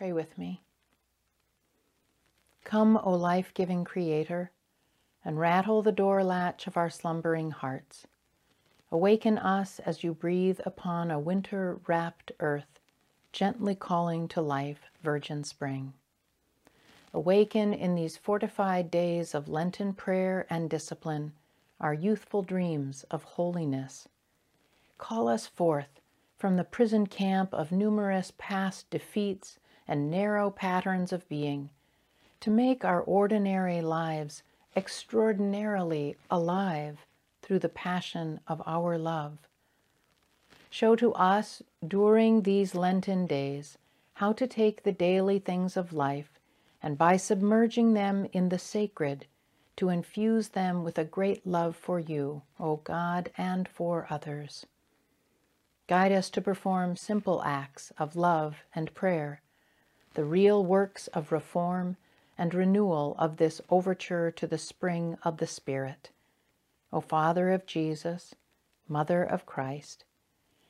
Pray with me. Come, O life giving Creator, and rattle the door latch of our slumbering hearts. Awaken us as you breathe upon a winter wrapped earth, gently calling to life virgin spring. Awaken in these fortified days of Lenten prayer and discipline our youthful dreams of holiness. Call us forth from the prison camp of numerous past defeats and narrow patterns of being, to make our ordinary lives extraordinarily alive through the passion of our love. Show to us during these Lenten days how to take the daily things of life and by submerging them in the sacred, to infuse them with a great love for you, O God, and for others. Guide us to perform simple acts of love and prayer the real works of reform and renewal of this overture to the spring of the Spirit. O Father of Jesus, Mother of Christ,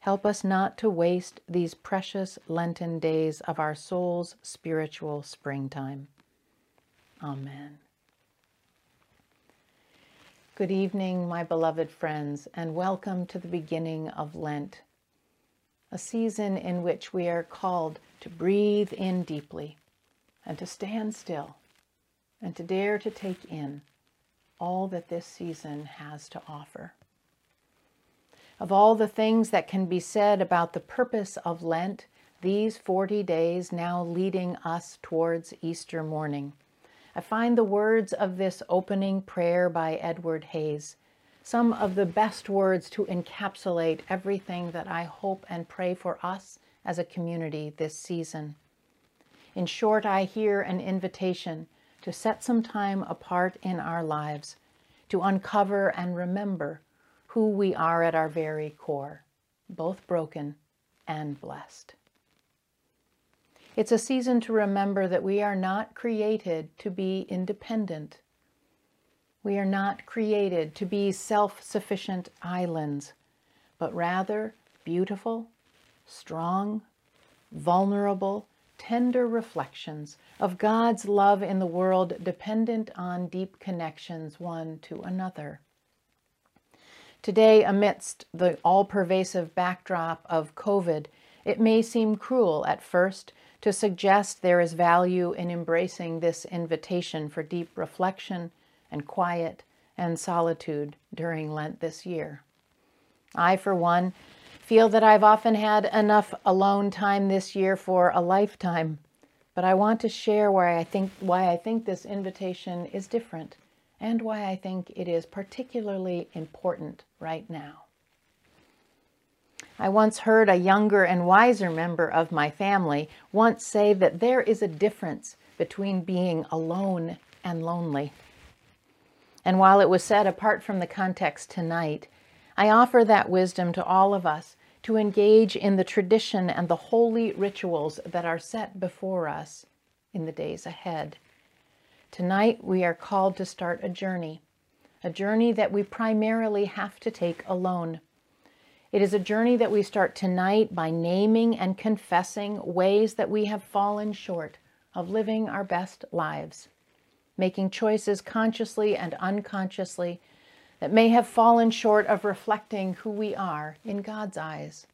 help us not to waste these precious Lenten days of our soul's spiritual springtime. Amen. Good evening, my beloved friends, and welcome to the beginning of Lent, a season in which we are called to breathe in deeply and to stand still and to dare to take in all that this season has to offer. Of all the things that can be said about the purpose of Lent, these 40 days now leading us towards Easter morning, I find the words of this opening prayer by Edward Hays some of the best words to encapsulate everything that I hope and pray for us as a community this season. In short, I hear an invitation to set some time apart in our lives to uncover and remember who we are at our very core, both broken and blessed. It's a season to remember that we are not created to be independent. We are not created to be self sufficient islands, but rather beautiful, strong, vulnerable, tender reflections of God's love in the world dependent on deep connections one to another. Today, amidst the all pervasive backdrop of COVID, it may seem cruel at first to suggest there is value in embracing this invitation for deep reflection and quiet and solitude during Lent this year. I, for one, feel that I've often had enough alone time this year for a lifetime, but I want to share why I think why I think this invitation is different and why I think it is particularly important right now. I once heard a younger and wiser member of my family once say that there is a difference between being alone and lonely. And while it was said apart from the context tonight, I offer that wisdom to all of us to engage in the tradition and the holy rituals that are set before us in the days ahead. Tonight, we are called to start a journey, a journey that we primarily have to take alone. It is a journey that we start tonight by naming and confessing ways that we have fallen short of living our best lives, making choices consciously and unconsciously that may have fallen short of reflecting who we are in God's eyes.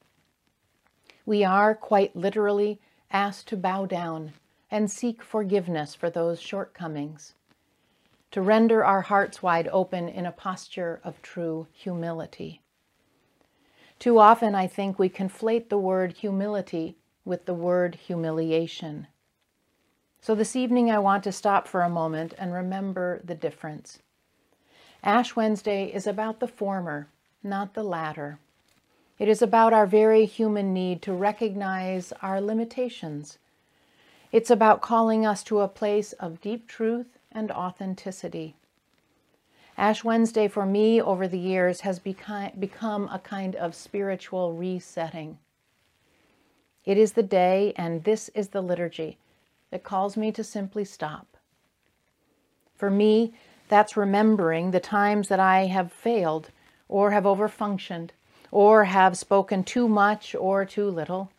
We are, quite literally, asked to bow down and seek forgiveness for those shortcomings, to render our hearts wide open in a posture of true humility. Too often, I think we conflate the word humility with the word humiliation. So this evening, I want to stop for a moment and remember the difference. Ash Wednesday is about the former, not the latter. It is about our very human need to recognize our limitations. It's about calling us to a place of deep truth and authenticity. Ash Wednesday for me over the years has become a kind of spiritual resetting. It is the day, and this is the liturgy, that calls me to simply stop. For me, that's remembering the times that I have failed or have overfunctioned or have spoken too much or too little.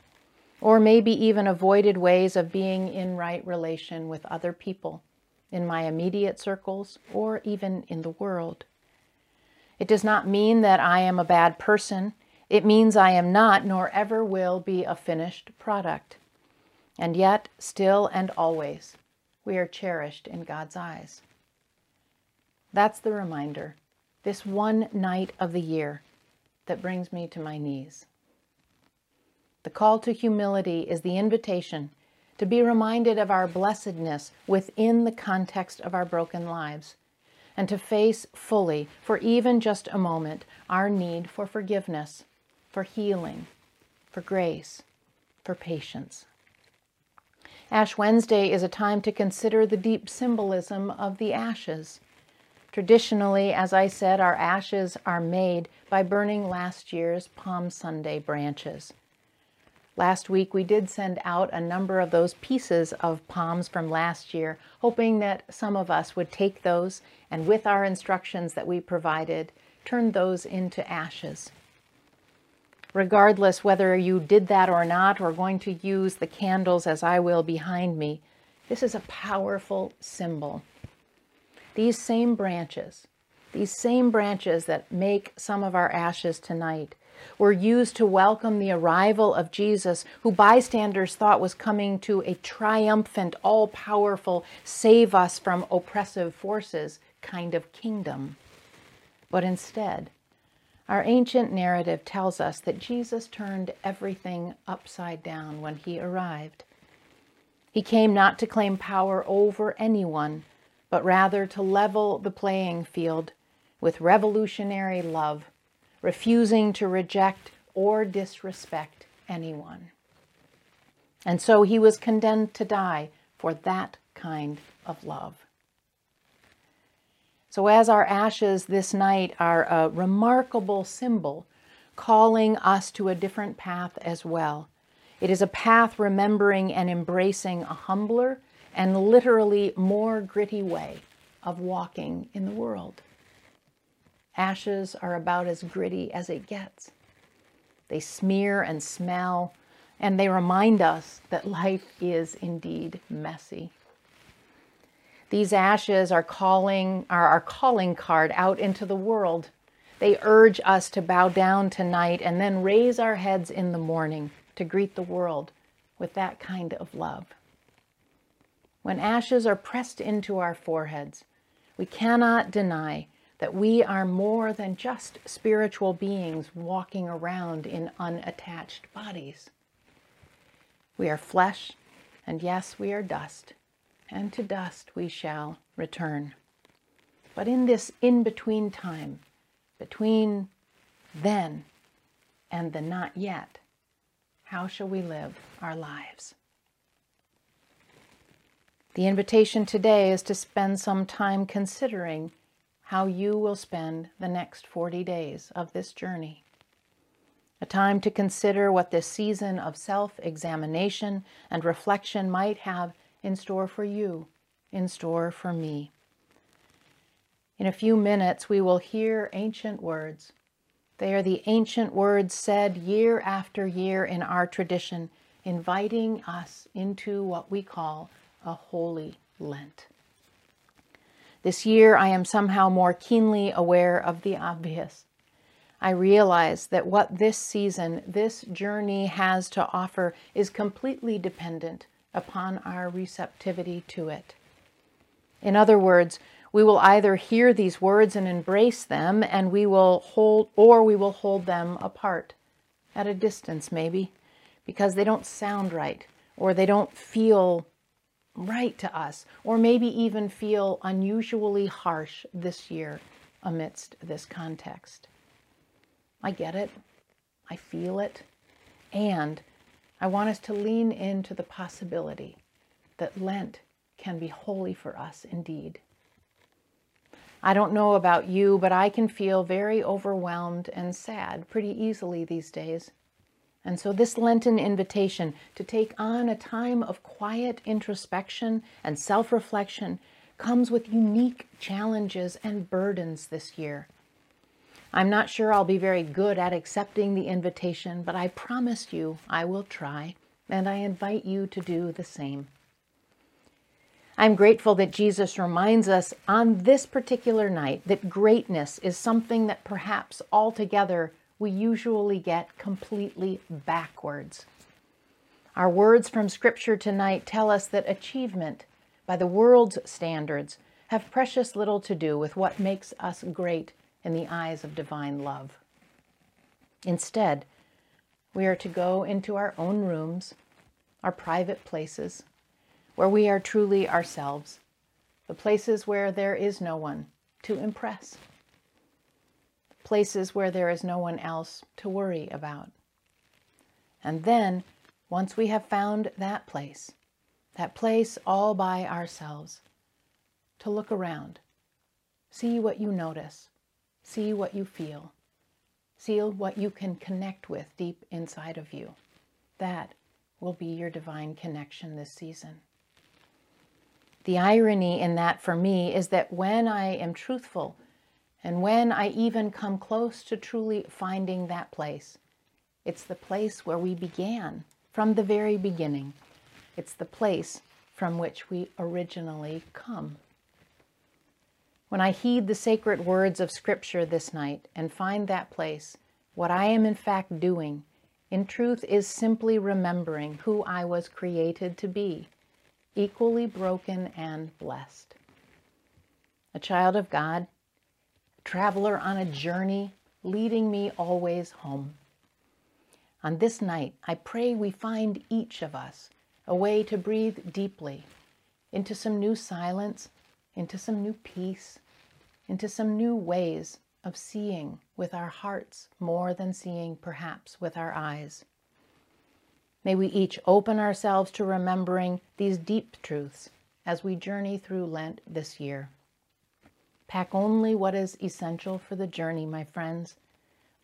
or maybe even avoided ways of being in right relation with other people, in my immediate circles, or even in the world. It does not mean that I am a bad person. It means I am not, nor ever will be, a finished product. And yet, still and always, we are cherished in God's eyes. That's the reminder, this one night of the year, that brings me to my knees. The call to humility is the invitation to be reminded of our blessedness within the context of our broken lives, and to face fully, for even just a moment, our need for forgiveness, for healing, for grace, for patience. Ash Wednesday is a time to consider the deep symbolism of the ashes. Traditionally, as I said, our ashes are made by burning last year's Palm Sunday branches. Last week, we did send out a number of those pieces of palms from last year, hoping that some of us would take those and, with our instructions that we provided, turn those into ashes. Regardless whether you did that or not, or going to use the candles as I will behind me, this is a powerful symbol. These same branches, these same branches that make some of our ashes tonight, were used to welcome the arrival of Jesus, who bystanders thought was coming to a triumphant, all powerful, save us from oppressive forces kind of kingdom. But instead, our ancient narrative tells us that Jesus turned everything upside down when he arrived. He came not to claim power over anyone, but rather to level the playing field with revolutionary love refusing to reject or disrespect anyone. And so he was condemned to die for that kind of love. So, as our ashes this night are a remarkable symbol calling us to a different path as well, it is a path remembering and embracing a humbler and literally more gritty way of walking in the world. Ashes are about as gritty as it gets. They smear and smell, and they remind us that life is indeed messy. These ashes are calling are our calling card out into the world. They urge us to bow down tonight and then raise our heads in the morning to greet the world with that kind of love. When ashes are pressed into our foreheads, we cannot deny that we are more than just spiritual beings walking around in unattached bodies. We are flesh, and yes, we are dust, and to dust we shall return. But in this in between time, between then and the not yet, how shall we live our lives? The invitation today is to spend some time considering how you will spend the next 40 days of this journey. A time to consider what this season of self examination and reflection might have in store for you, in store for me. In a few minutes, we will hear ancient words. They are the ancient words said year after year in our tradition, inviting us into what we call a holy Lent. This year, I am somehow more keenly aware of the obvious. I realize that what this season, this journey has to offer is completely dependent upon our receptivity to it. In other words, we will either hear these words and embrace them and we will hold or we will hold them apart at a distance maybe because they don't sound right or they don't feel right to us, or maybe even feel unusually harsh this year amidst this context. I get it, I feel it, and I want us to lean into the possibility that Lent can be holy for us indeed. I don't know about you, but I can feel very overwhelmed and sad pretty easily these days. And so, this Lenten invitation to take on a time of quiet introspection and self reflection comes with unique challenges and burdens this year. I'm not sure I'll be very good at accepting the invitation, but I promise you I will try. and I invite you to do the same. I'm grateful that Jesus reminds us on this particular night that greatness is something that perhaps altogether we usually get completely backwards. Our words from Scripture tonight tell us that achievement, by the world's standards, have precious little to do with what makes us great in the eyes of divine love. Instead, we are to go into our own rooms, our private places, where we are truly ourselves, the places where there is no one to impress, places where there is no one else to worry about. And then, once we have found that place, that place all by ourselves, to look around, see what you notice, see what you feel, see what you can connect with deep inside of you. That will be your divine connection this season. The irony in that for me is that when I am truthful and when I even come close to truly finding that place, it's the place where we began from the very beginning. It's the place from which we originally come. When I heed the sacred words of Scripture this night and find that place, what I am in fact doing, in truth, is simply remembering who I was created to be equally broken and blessed. A child of God, traveler on a journey leading me always home. On this night, I pray we find each of us a way to breathe deeply into some new silence, into some new peace, into some new ways of seeing with our hearts more than seeing perhaps with our eyes. May we each open ourselves to remembering these deep truths as we journey through Lent this year. Pack only what is essential for the journey, my friends.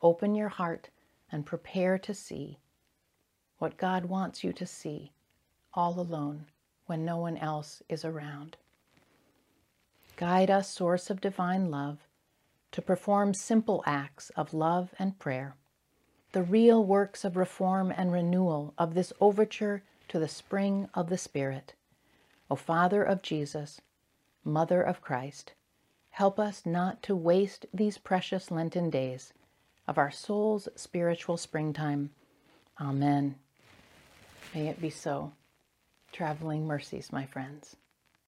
Open your heart and prepare to see what God wants you to see all alone when no one else is around. Guide us, source of divine love, to perform simple acts of love and prayer the real works of reform and renewal of this overture to the spring of the Spirit. O Father of Jesus, Mother of Christ, help us not to waste these precious Lenten days of our soul's spiritual springtime. Amen. May it be so. Traveling mercies, my friends.